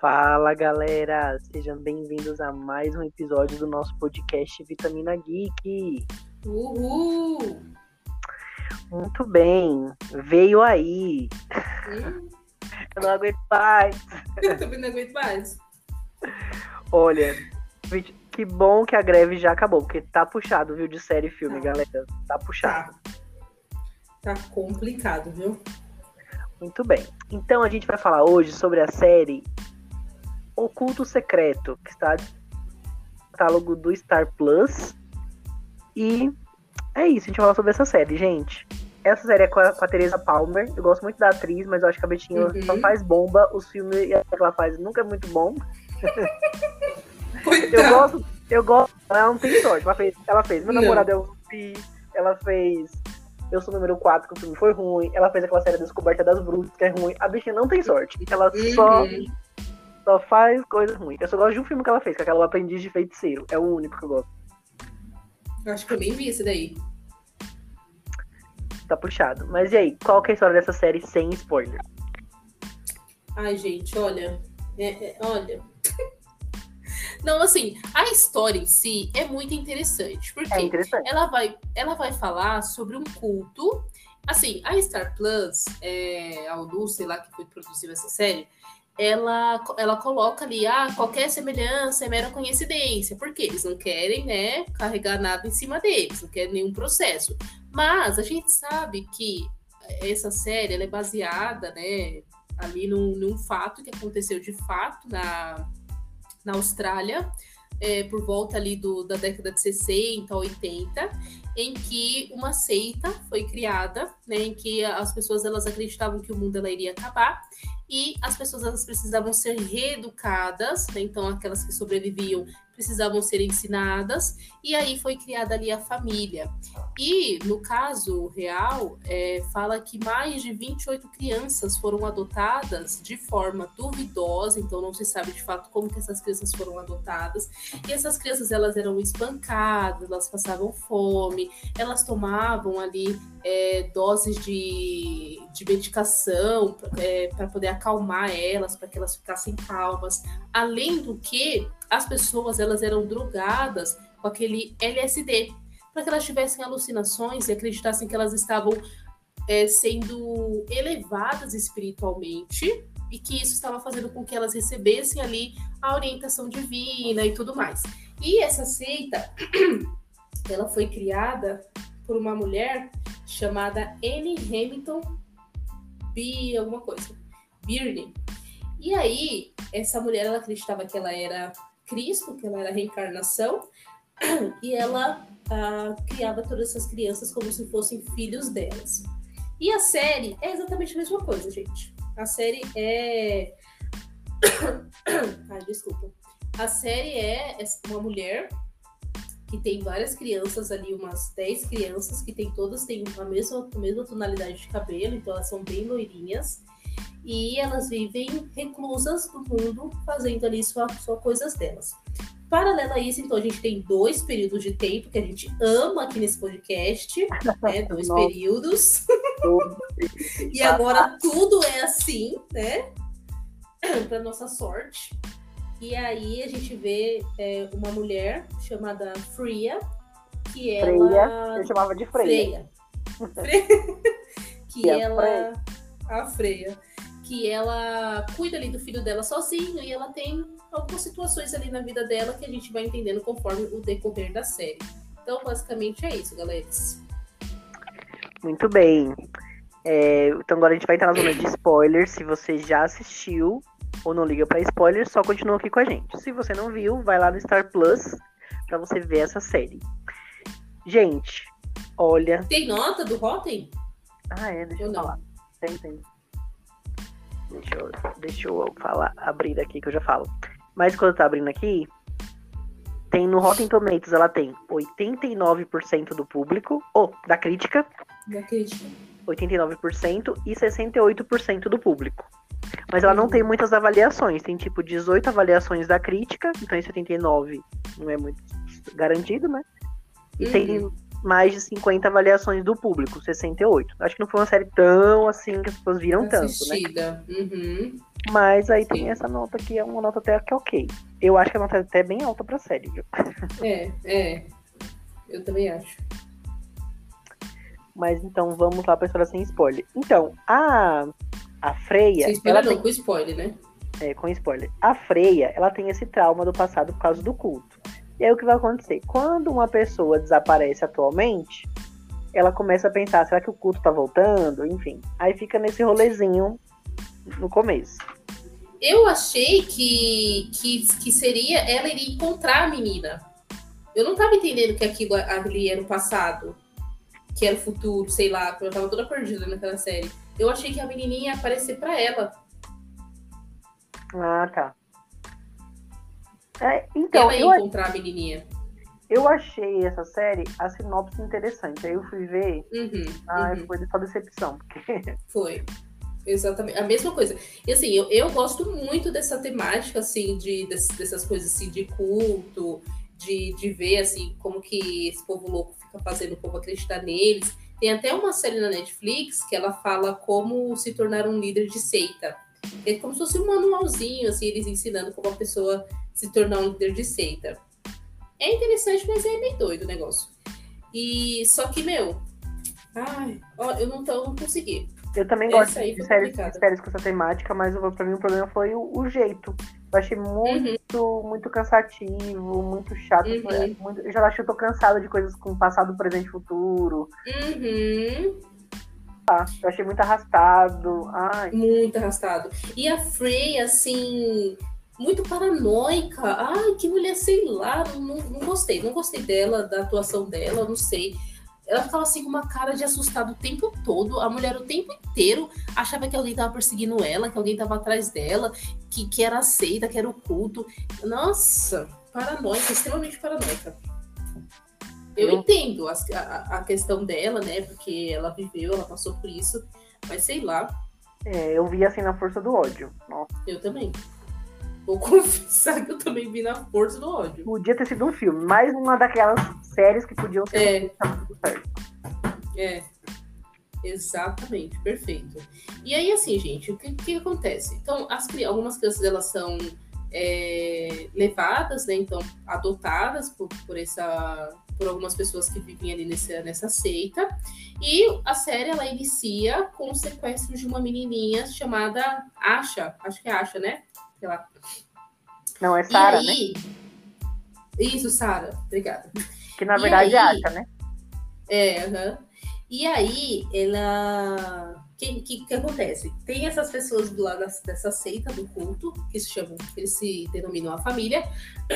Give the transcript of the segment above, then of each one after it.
Fala galera, sejam bem-vindos a mais um episódio do nosso podcast Vitamina Geek. Uhul! Muito bem, veio aí. Hum, Eu não aguento mais. eu também não aguento mais. Olha, que bom que a greve já acabou, porque tá puxado, viu, de série e filme, Tá. galera. Tá puxado. Tá. Tá complicado, viu? Muito bem. Então a gente vai falar hoje sobre a série Oculto Secreto, que está no catálogo do Star Plus. E é isso, a gente vai falar sobre essa série, gente. Essa série é com a, com a Teresa Palmer. Eu gosto muito da atriz, mas eu acho que a Betinha Uhum. só faz bomba. Os filmes que ela faz nunca é muito bom. Eu gosto, eu gosto. Ela não tem sorte. Ela fez, ela fez Meu Não. Namorado é um Zumbi. Ela fez Eu Sou Número 4, que o filme foi ruim. Ela fez aquela série Descoberta das Bruxas, que é ruim. A bichinha não tem sorte. Ela Uhum. só faz coisas ruins. Eu só gosto de um filme que ela fez, que é aquela O Aprendiz de Feiticeiro. É o único que eu gosto. Eu Acho que eu nem vi esse daí. Tá puxado. Mas e aí, qual que é a história dessa série sem spoiler? Ai, gente, olha. é- é- olha. Não, assim, a história em si é muito interessante. Porque É interessante. ela vai, ela vai falar sobre um culto. Assim, a Star Plus, é, a Ulu, sei lá, que foi produziu essa série, ela, ela coloca ali, ah, qualquer semelhança é mera coincidência, porque eles não querem, né, carregar nada em cima deles, não querem nenhum processo. Mas a gente sabe que essa série é baseada, né, ali num, num fato que aconteceu de fato na, na Austrália, é, por volta ali do, da década de 60, 80, em que uma seita foi criada, né, em que as pessoas elas acreditavam que o mundo ela iria acabar e as pessoas elas precisavam ser reeducadas, né, então aquelas que sobreviviam precisavam ser ensinadas e aí foi criada ali a família. E no caso real, é, fala que mais de 28 crianças foram adotadas de forma duvidosa, então não se sabe de fato como que essas crianças foram adotadas. E essas crianças elas eram espancadas, elas passavam fome, elas tomavam ali é, doses de, de medicação para poder acalmar elas, para que elas ficassem calmas. Além do que, as pessoas elas eram drogadas com aquele LSD, para que elas tivessem alucinações e acreditassem que elas estavam é, sendo elevadas espiritualmente e que isso estava fazendo com que elas recebessem ali a orientação divina e tudo mais. E essa seita, ela foi criada por uma mulher chamada Anne Hamilton B alguma coisa, Birney. E aí, essa mulher ela acreditava que ela era Cristo, que ela era a reencarnação, e ela ah, criava todas essas crianças como se fossem filhos delas. E a série é exatamente a mesma coisa, gente. A série é. Desculpa. A série é uma mulher que tem várias crianças ali, umas 10 crianças, que tem todas têm a mesma, a mesma tonalidade de cabelo, então elas são bem loirinhas. E elas vivem reclusas no mundo, fazendo ali sua, sua coisas delas. Paralelo a isso, então, a gente tem dois períodos de tempo que a gente ama aqui nesse podcast, né? Dois Nossa. períodos. E agora tudo é assim, né? Para nossa sorte. E aí a gente vê é, uma mulher chamada Freya, que ela. eu chamava de Freia. Freya. Freya. que ela. A Freya. Que ela cuida ali do filho dela sozinha e ela tem algumas situações ali na vida dela que a gente vai entendendo conforme o decorrer da série. Então, basicamente é isso, galera. Muito bem. É, então agora a gente vai entrar na zona de spoilers. Se você já assistiu ou não liga pra spoilers, só continua aqui com a gente. Se você não viu, vai lá no Star Plus pra você ver essa série. Gente, olha. Tem nota do Rotten? Ah, é, deixa eu não? falar. Tem, tem. Deixa eu, deixa eu falar, abrir aqui que eu já falo. Mas quando tá abrindo aqui, tem no Rotten Tomatoes, ela tem 89% do público, ou da crítica, Não acredito. 89% e 68% do público. Mas ela não tem muitas avaliações, tem tipo 18 avaliações da crítica, então em 79 não é muito garantido, né? E tem Uhum. Mais de 50 avaliações do público, 68. Acho que não foi uma série tão assim que as pessoas viram Assistida. tanto, né? Uhum. Mas aí Sim. tem essa nota que é uma nota até que ok. Eu acho que a nota é até bem alta pra série, viu? É, é. Eu também acho. Mas então vamos lá pra história sem spoiler. Então, a, a Freia. Sem spoiler não, com spoiler, né? tem- é, com spoiler. A Freia, ela tem esse trauma do passado por causa do culto. E aí o que vai acontecer? Quando uma pessoa desaparece atualmente, ela começa a pensar, será que o culto tá voltando? Enfim. Aí fica nesse rolezinho no começo. Eu achei que, que, que seria ela iria encontrar a menina. Eu não tava entendendo que aquilo ali era o passado, que era o futuro, sei lá, porque eu tava toda perdida naquela série. Eu achei que a menininha ia aparecer pra ela. Ah, tá. É, então, eu, encontrar a menininha. eu achei essa série, a sinopse interessante. Aí eu fui ver, Uhum, ah, uhum. foi só decepção. Porque Foi. Exatamente. A mesma coisa. E assim, eu, eu gosto muito dessa temática, assim, de, des- dessas coisas assim, de culto, de, de ver assim, como que esse povo louco fica fazendo o povo acreditar neles. Tem até uma série na Netflix que ela fala como se tornar um líder de seita. É como se fosse um manualzinho, assim, eles ensinando como a pessoa se tornar um líder de seita. É interessante, mas é meio doido o negócio. E só que, meu, ai, ó, eu não, tô, eu não consegui. eu também Essa gosto aí de séries, de séries com essa temática, mas pra mim o problema foi o, o jeito. Eu achei muito, muito cansativo, muito chato. Uhum. é, muito- eu já acho que eu tô cansada de coisas com passado, presente e futuro. Uhum. Eu achei muito arrastado. Ai, Muito arrastado. E a Frey, assim, muito paranoica. Ai, que mulher, sei lá, não, não gostei. Não gostei dela, da atuação dela, não sei. Ela ficava assim com uma cara de assustado o tempo todo. A mulher o tempo inteiro achava que alguém tava perseguindo ela, que alguém tava atrás dela, que, que era a seita, que era o culto. Nossa, paranoica, extremamente paranoica. Eu entendo as- a, a questão dela, né? Porque ela viveu, ela passou por isso. Mas sei lá, é, eu vi assim na força do ódio. Nossa, eu também. Vou confessar que eu também vi na força do ódio. podia ter sido um filme, mais uma daquelas séries que podiam ser É. tudo certo. É. Exatamente, perfeito. E aí, assim, gente, o que, que acontece? Então, as, algumas crianças elas são é, levadas, né? Então, adotadas por, por essa por algumas pessoas que vivem ali nessa, nessa seita. E a série ela inicia com o sequestro de uma menininha chamada Asha, acho que é Asha, né? Sei lá. Não, é Sara, né? aí, Isso, Sara, obrigada. Que na e verdade é aí- acha, né? É, aham. E aí, ela. Que, que, que acontece? Tem essas pessoas do lado dessa seita do culto, que se chamam, eles se denominam a família,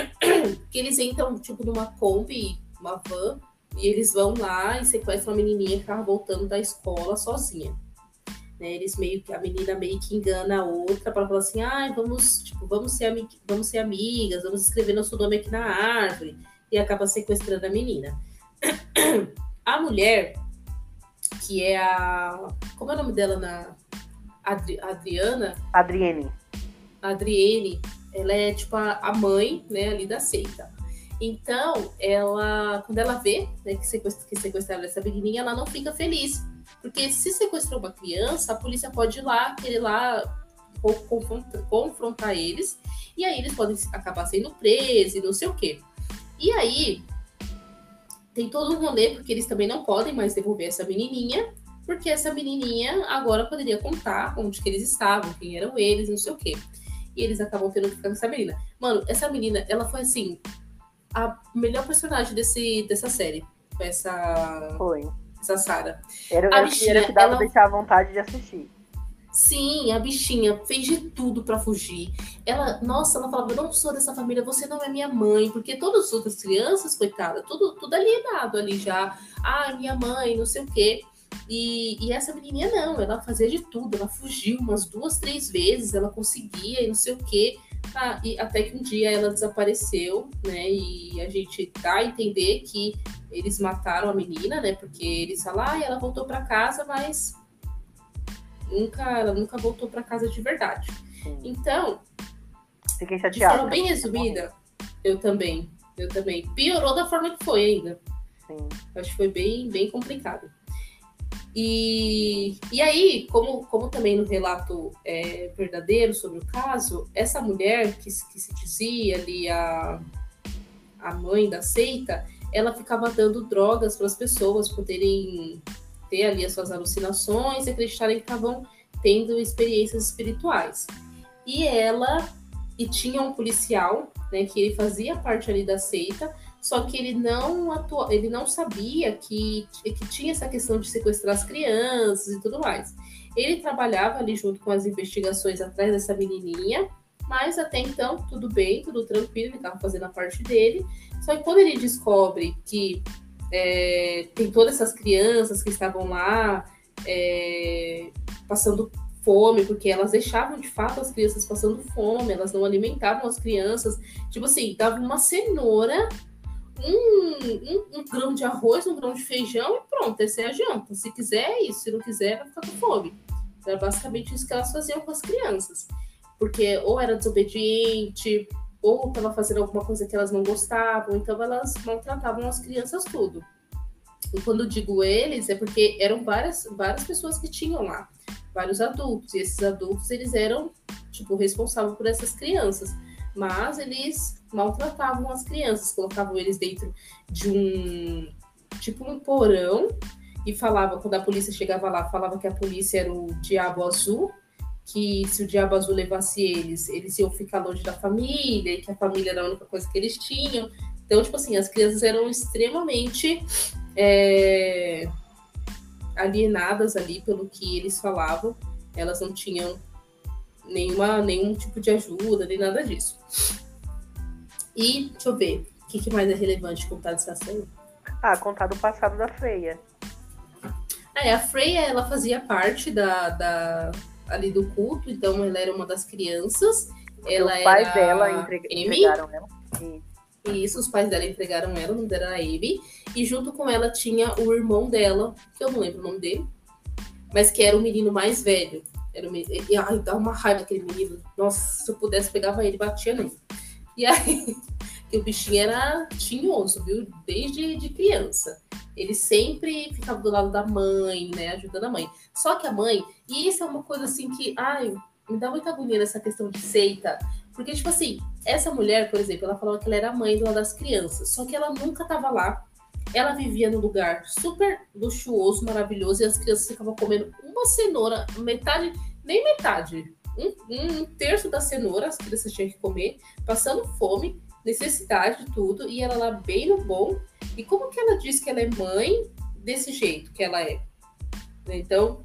que eles entram, tipo, numa Kombi, uma van, e eles vão lá e sequestram a menininha que tava voltando da escola sozinha. Né, eles meio que, a menina meio que engana a outra para falar assim, ai, vamos, tipo, vamos ser, vamos ser amigas, vamos escrever nosso nome aqui na árvore, e acaba sequestrando a menina. A mulher, que é a. Como é o nome dela na. Adri- Adriana? Adriene. Adriene, ela é tipo a, a mãe, né, ali da seita. Então, ela, quando ela vê né, que, sequest- que sequestraram essa menininha, ela não fica feliz. Porque se sequestrou uma criança, a polícia pode ir lá, querer lá co- confronta- confrontar eles, e aí eles podem acabar sendo presos e não sei o quê. E aí, tem todo um rolê, porque eles também não podem mais devolver essa menininha, porque essa menininha agora poderia contar onde que eles estavam, quem eram eles, não sei o quê. E eles acabam tendo que ficar com essa menina. Mano, essa menina, ela foi assim, a melhor personagem desse, dessa série. Foi essa, Foi. essa Sarah. Era, A era, bichinha, era que dava ela- deixar a vontade de assistir. Sim, a bichinha fez de tudo pra fugir. Ela, nossa, ela falava, eu não sou dessa família, você não é minha mãe, porque todas as outras crianças, coitada, tudo, tudo alienado ali já. Ah, minha mãe, não sei o quê. E, e essa menininha não, ela fazia de tudo, ela fugiu umas duas, três vezes, ela conseguia e não sei o quê. Ah, e até que um dia ela desapareceu, né? E a gente dá a entender que eles mataram a menina, né? Porque eles falam, ah, ela voltou pra casa, mas nunca, ela nunca voltou para casa de verdade. Sim. Então, Fiquei de chateada. forma bem resumida, eu também, eu também. Piorou da forma que foi ainda. Sim. Acho que foi bem, bem complicado. E, e aí, como, como também no relato é, verdadeiro sobre o caso, essa mulher que, que se dizia ali a, a mãe da seita, ela ficava dando drogas para as pessoas poderem ter ali as suas alucinações e acreditarem que estavam tendo experiências espirituais. E ela, e tinha um policial, né, que ele fazia parte ali da seita, só que ele não atua, ele não sabia que, que tinha essa questão de sequestrar as crianças e tudo mais. Ele trabalhava ali junto com as investigações atrás dessa menininha, mas até então tudo bem, tudo tranquilo, ele estava fazendo a parte dele. Só que quando ele descobre que é, tem todas essas crianças que estavam lá é, passando fome, porque elas deixavam de fato as crianças passando fome, elas não alimentavam as crianças. Tipo assim, dava uma cenoura um, um, um, grão de arroz, um grão de feijão e pronto, essa é a janta. Se quiser, é isso. Se não quiser, vai ficar com fome. Era basicamente isso que elas faziam com as crianças. Porque ou era desobediente, ou estava fazendo alguma coisa que elas não gostavam, então elas maltratavam as crianças tudo. E quando digo eles, é porque eram várias, várias pessoas que tinham lá, vários adultos, e esses adultos, eles eram, tipo, responsáveis por essas crianças mas eles maltratavam as crianças, colocavam eles dentro de um tipo um porão e falava quando a polícia chegava lá, falava que a polícia era o diabo azul, que se o diabo azul levasse eles, eles iam ficar longe da família e que a família era a única coisa que eles tinham. Então, tipo assim, as crianças eram extremamente é, alienadas ali pelo que eles falavam. Elas não tinham nenhuma, nenhum tipo de ajuda, nem nada disso. E, deixa eu ver, o que, que mais é relevante contar dessa série? Ah, contar do passado da Freya. É, a Freya, ela fazia parte da, da, ali do culto, então ela era uma das crianças. Ela os pais dela entreg entregaram ela. E isso, os pais dela entregaram ela, o nome dela era Amy. E junto com ela tinha o irmão dela, que eu não lembro o nome dele, mas que era o menino mais velho. Era um, e, ai, dá uma raiva aquele menino. Nossa, se eu pudesse, pegava ele e batia nele. E aí, que o bichinho era tinhoso, viu? Desde de criança. Ele sempre ficava do lado da mãe, né? Ajudando a mãe. Só que a mãe, e isso é uma coisa assim que, ai, me dá muita agonia nessa questão de seita. Porque, tipo assim, essa mulher, por exemplo, ela falava que ela era mãe de uma das crianças. Só que ela nunca tava lá. Ela vivia num lugar super luxuoso, maravilhoso, e as crianças ficavam comendo uma cenoura, metade, nem metade, um, um terço da cenoura as crianças tinham que comer, passando fome, necessidade, tudo, e ela lá bem no bom. E como que ela diz que ela é mãe desse jeito que ela é? Então,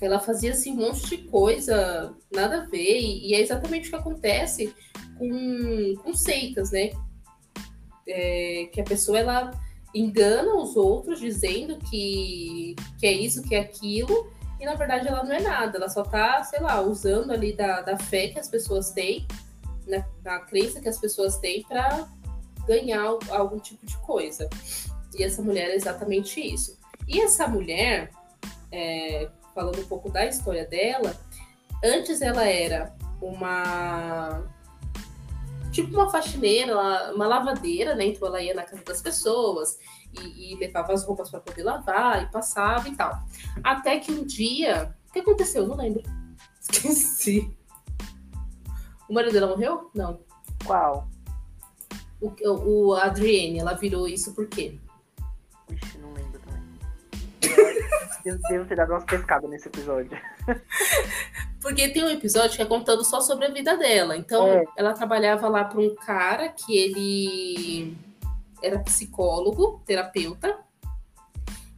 ela fazia assim um monte de coisa, nada a ver, e, e é exatamente o que acontece com, com seitas, né? É, que a pessoa ela engana os outros dizendo que, que é isso, que é aquilo, e na verdade ela não é nada, ela só tá, sei lá, usando ali da, da fé que as pessoas têm, da crença que as pessoas têm para ganhar algum tipo de coisa. E essa mulher é exatamente isso. E essa mulher, é, falando um pouco da história dela, antes ela era uma tipo uma faxineira, uma lavadeira, né? Então ela ia na casa das pessoas e, e levava as roupas para poder lavar e passava e tal. Até que um dia, o que aconteceu? Não lembro. Esqueci. O marido dela morreu? Não. Qual? O, o, o Adrienne, ela virou isso por quê? Ixi, não lembro também. Eu devo ter dado umas pescadas nesse episódio. Porque tem um episódio que é contando só sobre a vida dela. Então, é. ela trabalhava lá para um cara que ele era psicólogo, terapeuta.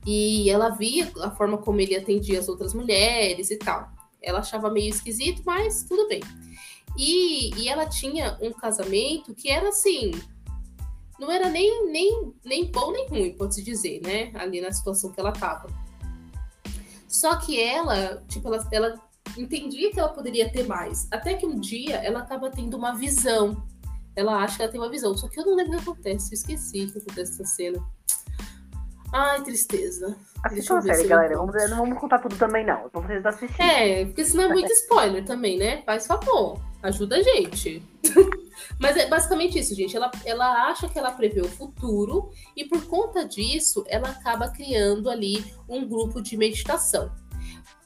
E ela via a forma como ele atendia as outras mulheres e tal. Ela achava meio esquisito, mas tudo bem. E, e ela tinha um casamento que era assim. Não era nem, nem, nem bom nem ruim, pode-se dizer, né? Ali na situação que ela tava. Só que ela, tipo, ela, ela entendia que ela poderia ter mais. Até que um dia ela acaba tendo uma visão. Ela acha que ela tem uma visão. Só que eu não lembro o que acontece. Eu esqueci o que acontece nessa cena. Ai, tristeza. Assistam a série, galera. Vamos, não vamos contar tudo também, não. Pra vocês assistirem. É, porque senão é muito spoiler também, né? Faz favor. Ajuda a gente. Mas é basicamente isso, gente. Ela, ela acha que ela prevê o futuro e por conta disso, ela acaba criando ali um grupo de meditação.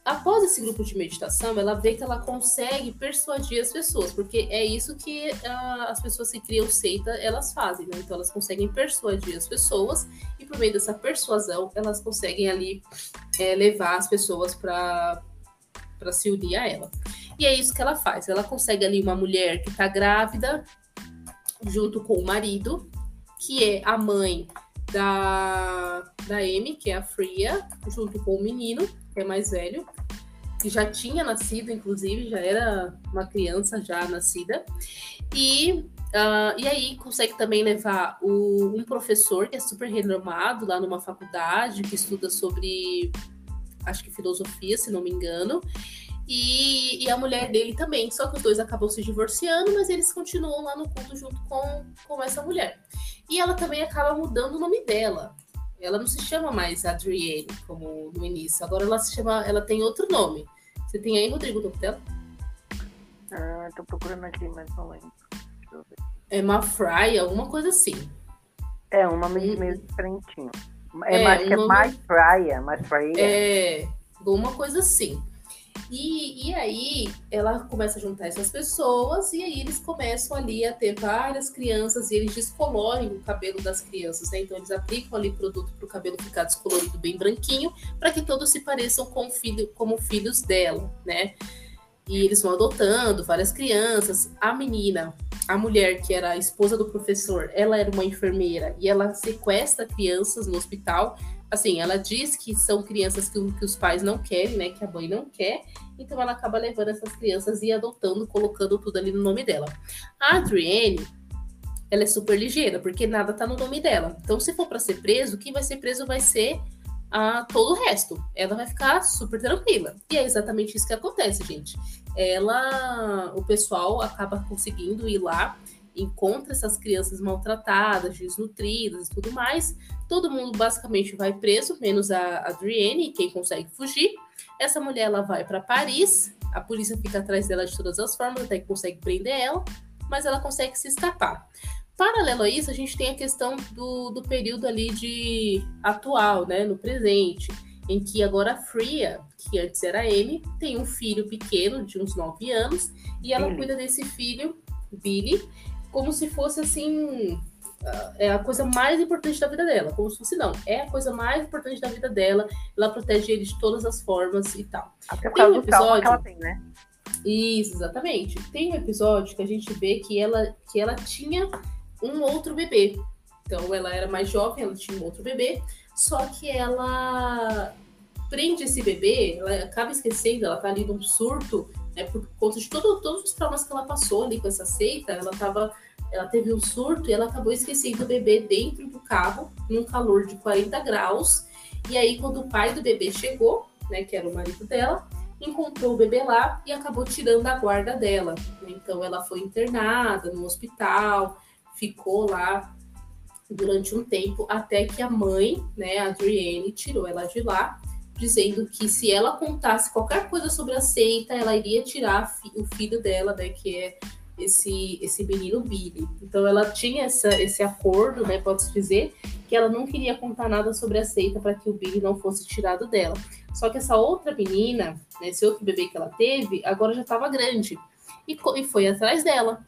Após esse grupo de meditação, ela vê que ela consegue persuadir as pessoas, porque é isso que uh, as pessoas que criam seita elas fazem, né? Então elas conseguem persuadir as pessoas e por meio dessa persuasão elas conseguem ali é, levar as pessoas para se unir a ela. E é isso que ela faz. Ela consegue ali uma mulher que está grávida, junto com o marido, que é a mãe da, da Amy, que é a Fria, junto com o menino, que é mais velho, que já tinha nascido, inclusive, já era uma criança já nascida. E, uh, e aí consegue também levar o, um professor que é super renomado lá numa faculdade, que estuda sobre, acho que filosofia, se não me engano. E, e, a mulher dele também. Só que os dois acabam se divorciando, mas eles continuam lá no culto junto com, com essa mulher. E ela também acaba mudando o nome dela. Ela não se chama mais Adrienne, como no início. Agora ela se chama. Ela tem outro nome. Você tem aí, Rodrigo, o nome dela? Ah, tô procurando aqui, mas não lembro. É Mafry, alguma coisa assim. É, um nome hum. meio diferentinho. É, é, mais, um é nome... mais praia, mais praia. É, alguma coisa assim. E, e aí ela começa a juntar essas pessoas e aí eles começam ali a ter várias crianças e eles descolorem o cabelo das crianças, né? Então eles aplicam ali produto para o cabelo ficar descolorido bem branquinho, para que todos se pareçam com filho, como filhos dela, né? E eles vão adotando várias crianças. A menina, a mulher que era a esposa do professor, ela era uma enfermeira e ela sequestra crianças no hospital assim, ela diz que são crianças que, que, os pais não querem, né? Que a mãe não quer. Então ela acaba levando essas crianças e adotando, colocando tudo ali no nome dela. A Adrienne, ela é super ligeira, porque nada tá no nome dela. Então, se for para ser preso, quem vai ser preso vai ser a todo o resto. Ela vai ficar super tranquila. E é exatamente isso que acontece, gente. Ela, o pessoal acaba conseguindo ir lá encontra essas crianças maltratadas, desnutridas e tudo mais. Todo mundo basicamente vai preso, menos a Adrienne, quem consegue fugir. Essa mulher ela vai para Paris, a polícia fica atrás dela de todas as formas, até que consegue prender ela, mas ela consegue se escapar. Paralelo a isso, a gente tem a questão do, do período ali de atual, né, no presente, em que agora a Fria, que antes era Amy, tem um filho pequeno de uns 9 anos e ela Billy. cuida desse filho, Billy, como se fosse assim é a coisa mais importante da vida dela, como se fosse não, é a coisa mais importante da vida dela, ela protege ele de todas as formas e tal. Até causa um episódio, que ela tem, né? Isso, exatamente. Tem um episódio que a gente vê que ela, que ela tinha um outro bebê. Então ela era mais jovem, ela tinha um outro bebê, só que ela prende esse bebê, ela acaba esquecendo, ela tá ali num surto né, por conta de todo, todos os traumas que ela passou ali com essa seita, ela tava, ela teve um surto e ela acabou esquecendo o bebê dentro do carro, num calor de 40 graus. E aí, quando o pai do bebê chegou, né, que era o marido dela, encontrou o bebê lá e acabou tirando a guarda dela. Então, ela foi internada no hospital, ficou lá durante um tempo, até que a mãe, né, a Adrienne, tirou ela de lá dizendo que se ela contasse qualquer coisa sobre a seita, ela iria tirar o filho dela, né, que é esse, esse menino Billy. Então ela tinha essa, esse acordo, né, pode-se dizer, que ela não queria contar nada sobre a seita para que o Billy não fosse tirado dela. Só que essa outra menina, né, esse outro bebê que ela teve, agora já estava grande e, e foi atrás dela.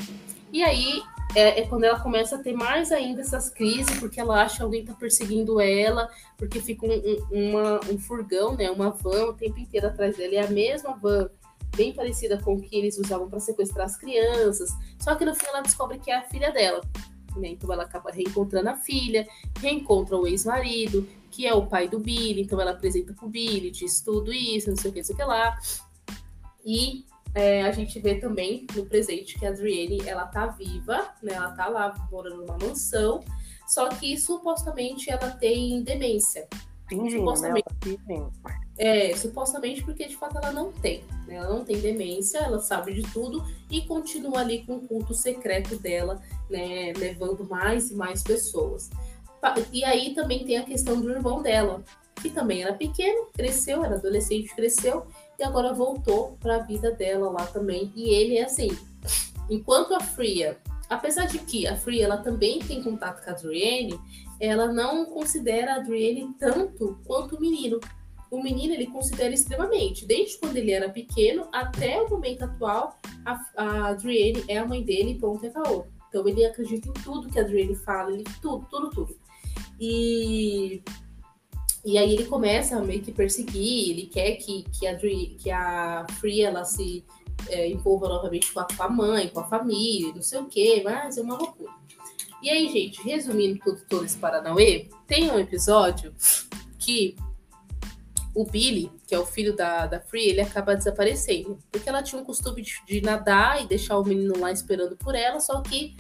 E aí é, é, quando ela começa a ter mais ainda essas crises, porque ela acha que alguém está perseguindo ela, porque fica um, um, uma, um furgão, né, uma van o tempo inteiro atrás dela, é a mesma van, bem parecida com o que eles usavam para sequestrar as crianças, só que no fim ela descobre que é a filha dela. Né? Então ela acaba reencontrando a filha, reencontra o ex-marido, que é o pai do Billy, então ela apresenta pro Billy, diz tudo isso, não sei o que, não sei o que lá. E é, a gente vê também no presente que a Adrienne, ela tá viva, né? Ela tá lá morando numa mansão, só que supostamente ela tem demência. Né? supostamente, né? É, supostamente porque de fato ela não tem. Né? Ela não tem demência, ela sabe de tudo e continua ali com o culto secreto dela, né? Levando mais e mais pessoas. E aí também tem a questão do irmão dela, que também era pequeno, cresceu, era adolescente, cresceu, e agora voltou para a vida dela lá também. E ele é assim, enquanto a Fria apesar de que a Free ela também tem contato com a Adrienne, ela não considera a Adrienne tanto quanto o menino. O menino ele considera extremamente, desde quando ele era pequeno até o momento atual, a, a Adrienne é a mãe dele, ponto e acabou. Então ele acredita em tudo que a Adrienne fala, ele, tudo, tudo, tudo. E, e aí ele começa a meio que perseguir, ele quer que, que, a, que a Free ela se é, envolva novamente com a, com a mãe, com a família, não sei o quê, mas é uma loucura. E aí, gente, resumindo tudo, todo esse Paranauê, tem um episódio que o Billy, que é o filho da, da Free, ele acaba desaparecendo. Porque ela tinha um costume de, de, nadar e deixar o menino lá esperando por ela, só que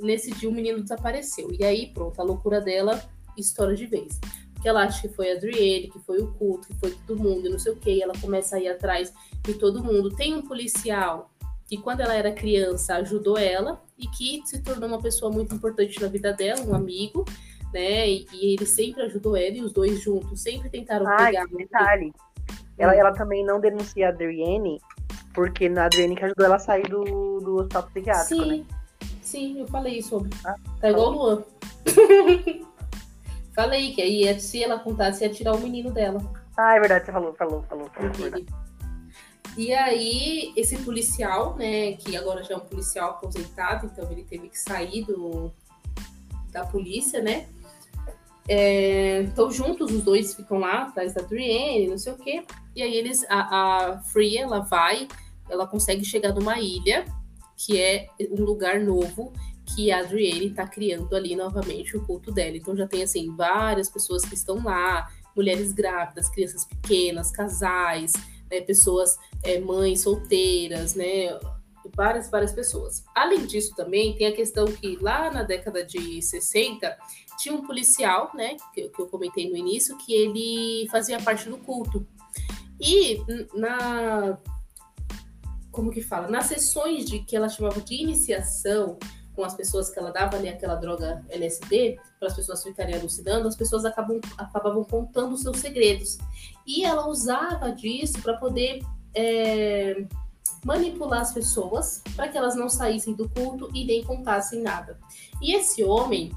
nesse dia o menino desapareceu. E aí, pronto, a loucura dela estoura de vez. Porque ela acha que foi a Adriele, que foi o culto, que foi todo mundo, não sei o que. E ela começa a ir atrás de todo mundo. Tem um policial que, quando ela era criança, ajudou ela e que se tornou uma pessoa muito importante na vida dela, um amigo né? E, e, ele sempre ajudou ela e os dois juntos sempre tentaram ah, pegar. detalhe. Ela, hum. ela também não denuncia a Adrienne, porque na Adrienne que ajudou ela a sair do, do hospital psiquiátrico, sim, né? Sim, eu falei sobre. Ah, tá igual o Luan. falei que aí se ela contasse ia tirar o menino dela. Ah, é verdade, você falou, falou, falou. falou e aí, esse policial, né, que agora já é um policial aposentado, então ele teve que sair do, da polícia, né? Estão é, juntos, os dois ficam lá atrás da Brienne, não sei o quê. E aí eles, a, a Free, ela vai, ela consegue chegar numa ilha, que é um lugar novo, que a Adrienne está criando ali novamente o culto dela. Então já tem assim várias pessoas que estão lá, mulheres grávidas, crianças pequenas, casais, né, pessoas é, mães solteiras, né, várias, várias pessoas. Além disso, também tem a questão que lá na década de 60 tinha um policial, né, que, que eu comentei no início, que ele fazia parte do culto. E na. Como que fala? Nas sessões de que ela chamava de iniciação, com as pessoas que ela dava ali aquela droga LSD, para as pessoas ficarem alucinando, as pessoas acabam, acabavam contando os seus segredos. E ela usava disso para poder é, manipular as pessoas para que elas não saíssem do culto e nem contassem nada. E esse homem,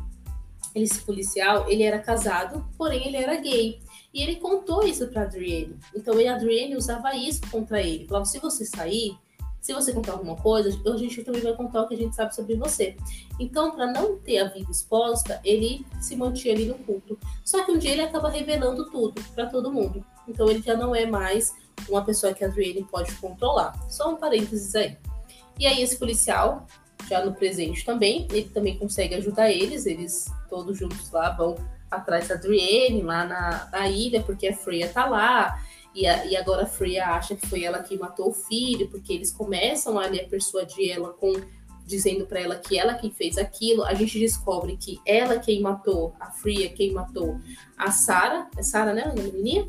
esse policial, ele era casado, porém ele era gay. E ele contou isso para Adrienne. Então a Adrienne usava isso contra ele. Falava: se você sair, se você contar alguma coisa, a gente também vai contar o que a gente sabe sobre você. Então, para não ter a vida exposta, ele se mantinha ali no culto. Só que um dia ele acaba revelando tudo para todo mundo. Então ele já não é mais uma pessoa que a Adrienne pode controlar. Só um parênteses aí. E aí esse policial, já no presente também, ele também consegue ajudar eles, eles todos juntos lá vão atrás da Adrienne, lá na, na ilha, porque a Freya tá lá, e, a, e agora a Freya acha que foi ela que matou o filho, porque eles começam ali a persuadir ela com dizendo para ela que ela quem fez aquilo. A gente descobre que ela quem matou, a Freya quem matou a Sara, é Sara, né, a menininha?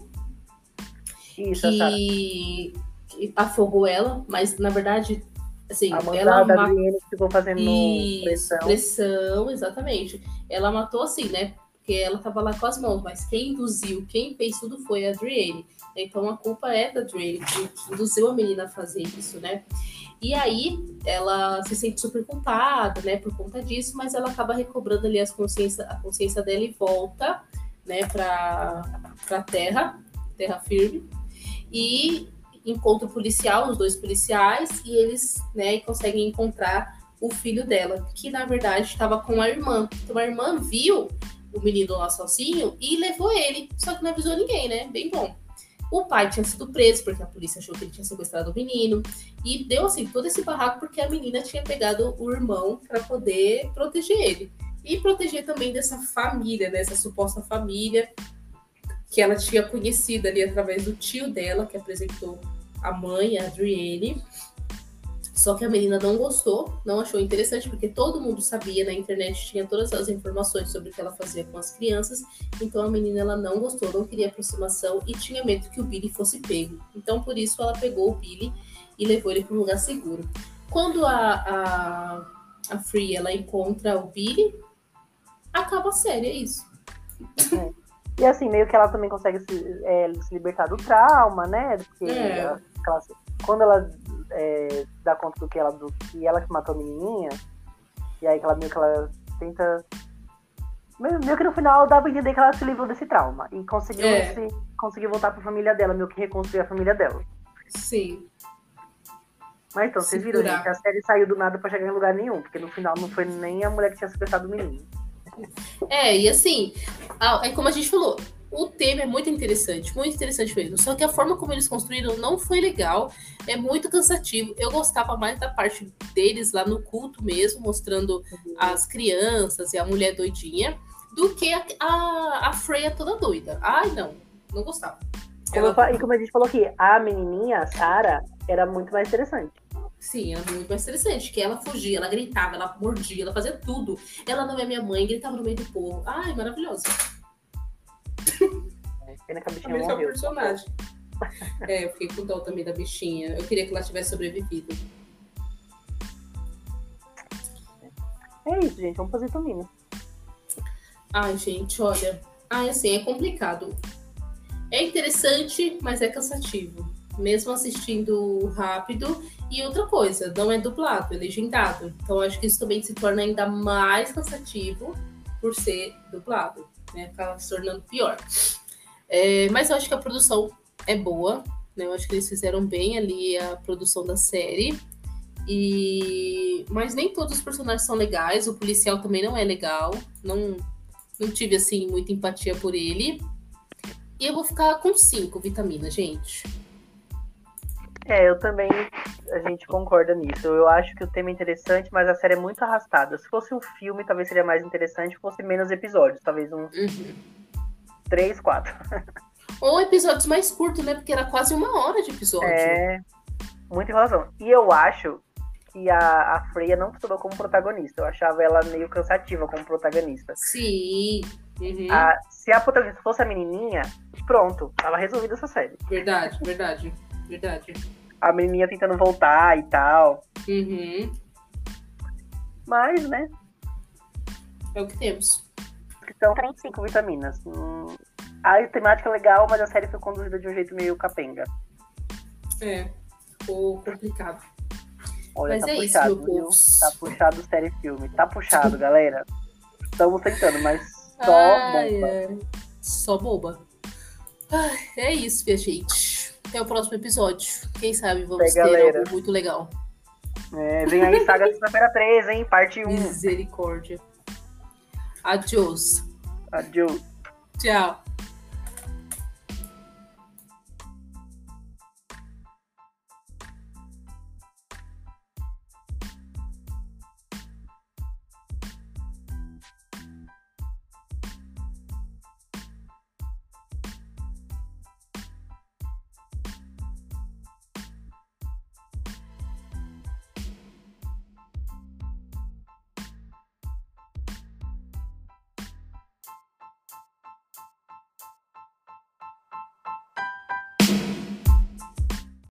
Isso, que, que afogou ela, mas na verdade, assim, a ela da ficou fazendo Isso, pressão. Pressão, exatamente. Ela matou assim, né? Porque ela tava lá com as mãos, mas quem induziu, quem fez tudo foi a Adrienne. Então a culpa é da Adrienne, que induziu a menina a fazer isso, né? E aí ela se sente super culpada, né, por conta disso, mas ela acaba recobrando ali as consciência, a consciência dela e volta, né, para para terra, terra firme e encontra o policial, os dois policiais, e eles né, conseguem encontrar o filho dela, que na verdade estava com a irmã. Então a irmã viu o menino lá sozinho e levou ele, só que não avisou ninguém, né? Bem bom. O pai tinha sido preso porque a polícia achou que ele tinha sequestrado o menino. E deu assim todo esse barraco porque a menina tinha pegado o irmão para poder proteger ele. E proteger também dessa família, dessa suposta família que ela tinha conhecido ali através do tio dela, que apresentou a mãe, a Adrienne. Só que a menina não gostou, não achou interessante, porque todo mundo sabia na internet, tinha todas as informações sobre o que ela fazia com as crianças. Então a menina ela não gostou, não queria aproximação e tinha medo que o Billy fosse pego. Então por isso ela pegou o Billy e levou ele para um lugar seguro. Quando a, a, a Free ela encontra o Billy, acaba a série, é isso. É. E assim, meio que ela também consegue se, é, se libertar do trauma, né? Porque é. ela, quando ela é, dá conta do que ela, do que ela que matou a menininha, E aí ela meio que ela tenta. Meio, que no final dá pra entender que ela se livrou desse trauma. E conseguiu, É. se, conseguiu voltar pra família dela, meio que reconstruir a família dela. Sim. Mas então, vocês viram, curar. gente, a série saiu do nada pra chegar em lugar nenhum, porque no final não foi nem a mulher que tinha sequestrado o menino. É, e assim, é como a gente falou, o tema é muito interessante, muito interessante mesmo. Só que a forma como eles construíram não foi legal, é muito cansativo. Eu gostava mais da parte deles lá no culto mesmo, mostrando as crianças e a mulher doidinha, do que a, a, a Freya toda doida. Ai, não, não gostava. Como eu Ela- fa- e como a gente falou aqui, a menininha, a Sarah, era muito mais interessante. Sim, ela é muito mais interessante, que ela fugia, ela gritava, ela mordia, ela fazia tudo. Ela não é minha mãe, gritava no meio do povo. Ai, maravilhosa. Pena que a A bichinha morreu. personagem. É, eu fiquei com dó também da bichinha. Eu queria que ela tivesse sobrevivido. É isso, gente. Vamos fazer Tomino. Ai, gente, olha. Ai, assim, é complicado. É interessante, mas é cansativo. Mesmo assistindo rápido. E outra coisa, não é dublado, é legendado. Então acho que isso também se torna ainda mais cansativo por ser dublado. Né? Acaba se tornando pior. É, mas eu acho que a produção é boa. Né? Eu acho que eles fizeram bem ali a produção da série. E mas nem todos os personagens são legais. O policial também não é legal. Não, não tive assim muita empatia por ele. E eu vou ficar com cinco vitaminas, gente. É, eu também. A gente concorda nisso. Eu acho que o tema é interessante, mas a série é muito arrastada. Se fosse um filme, talvez seria mais interessante. Se fosse menos episódios, talvez uns Uhum. Três, quatro. Ou episódios mais curtos, né? Porque era quase uma hora de episódio. É. Muita enrolação. E eu acho que a, a Freya não funcionou como protagonista. Eu achava ela meio cansativa como protagonista. Sim. Uhum. A- se a protagonista fosse a menininha, pronto, tava resolvida essa série. Verdade, verdade, verdade. A menininha tentando voltar e tal. Uhum. Mas, né, É o que temos. São 35 vitaminas. Hum, a temática é legal, mas a série foi conduzida de um jeito meio capenga. É. Ficou complicado. Olha, Mas tá é isso, puxado, viu? povo. Tá puxado série e filme. Tá puxado, galera. Estamos tentando, mas só Ai, bomba. é. Só boba. Ai, é isso, minha gente. Até o próximo episódio. Quem sabe vamos É, ter galera. algo muito legal. É, vem aí Saga Sexta-feira 13, hein? Parte 1. Misericórdia. Adiós. Adiós. Tchau.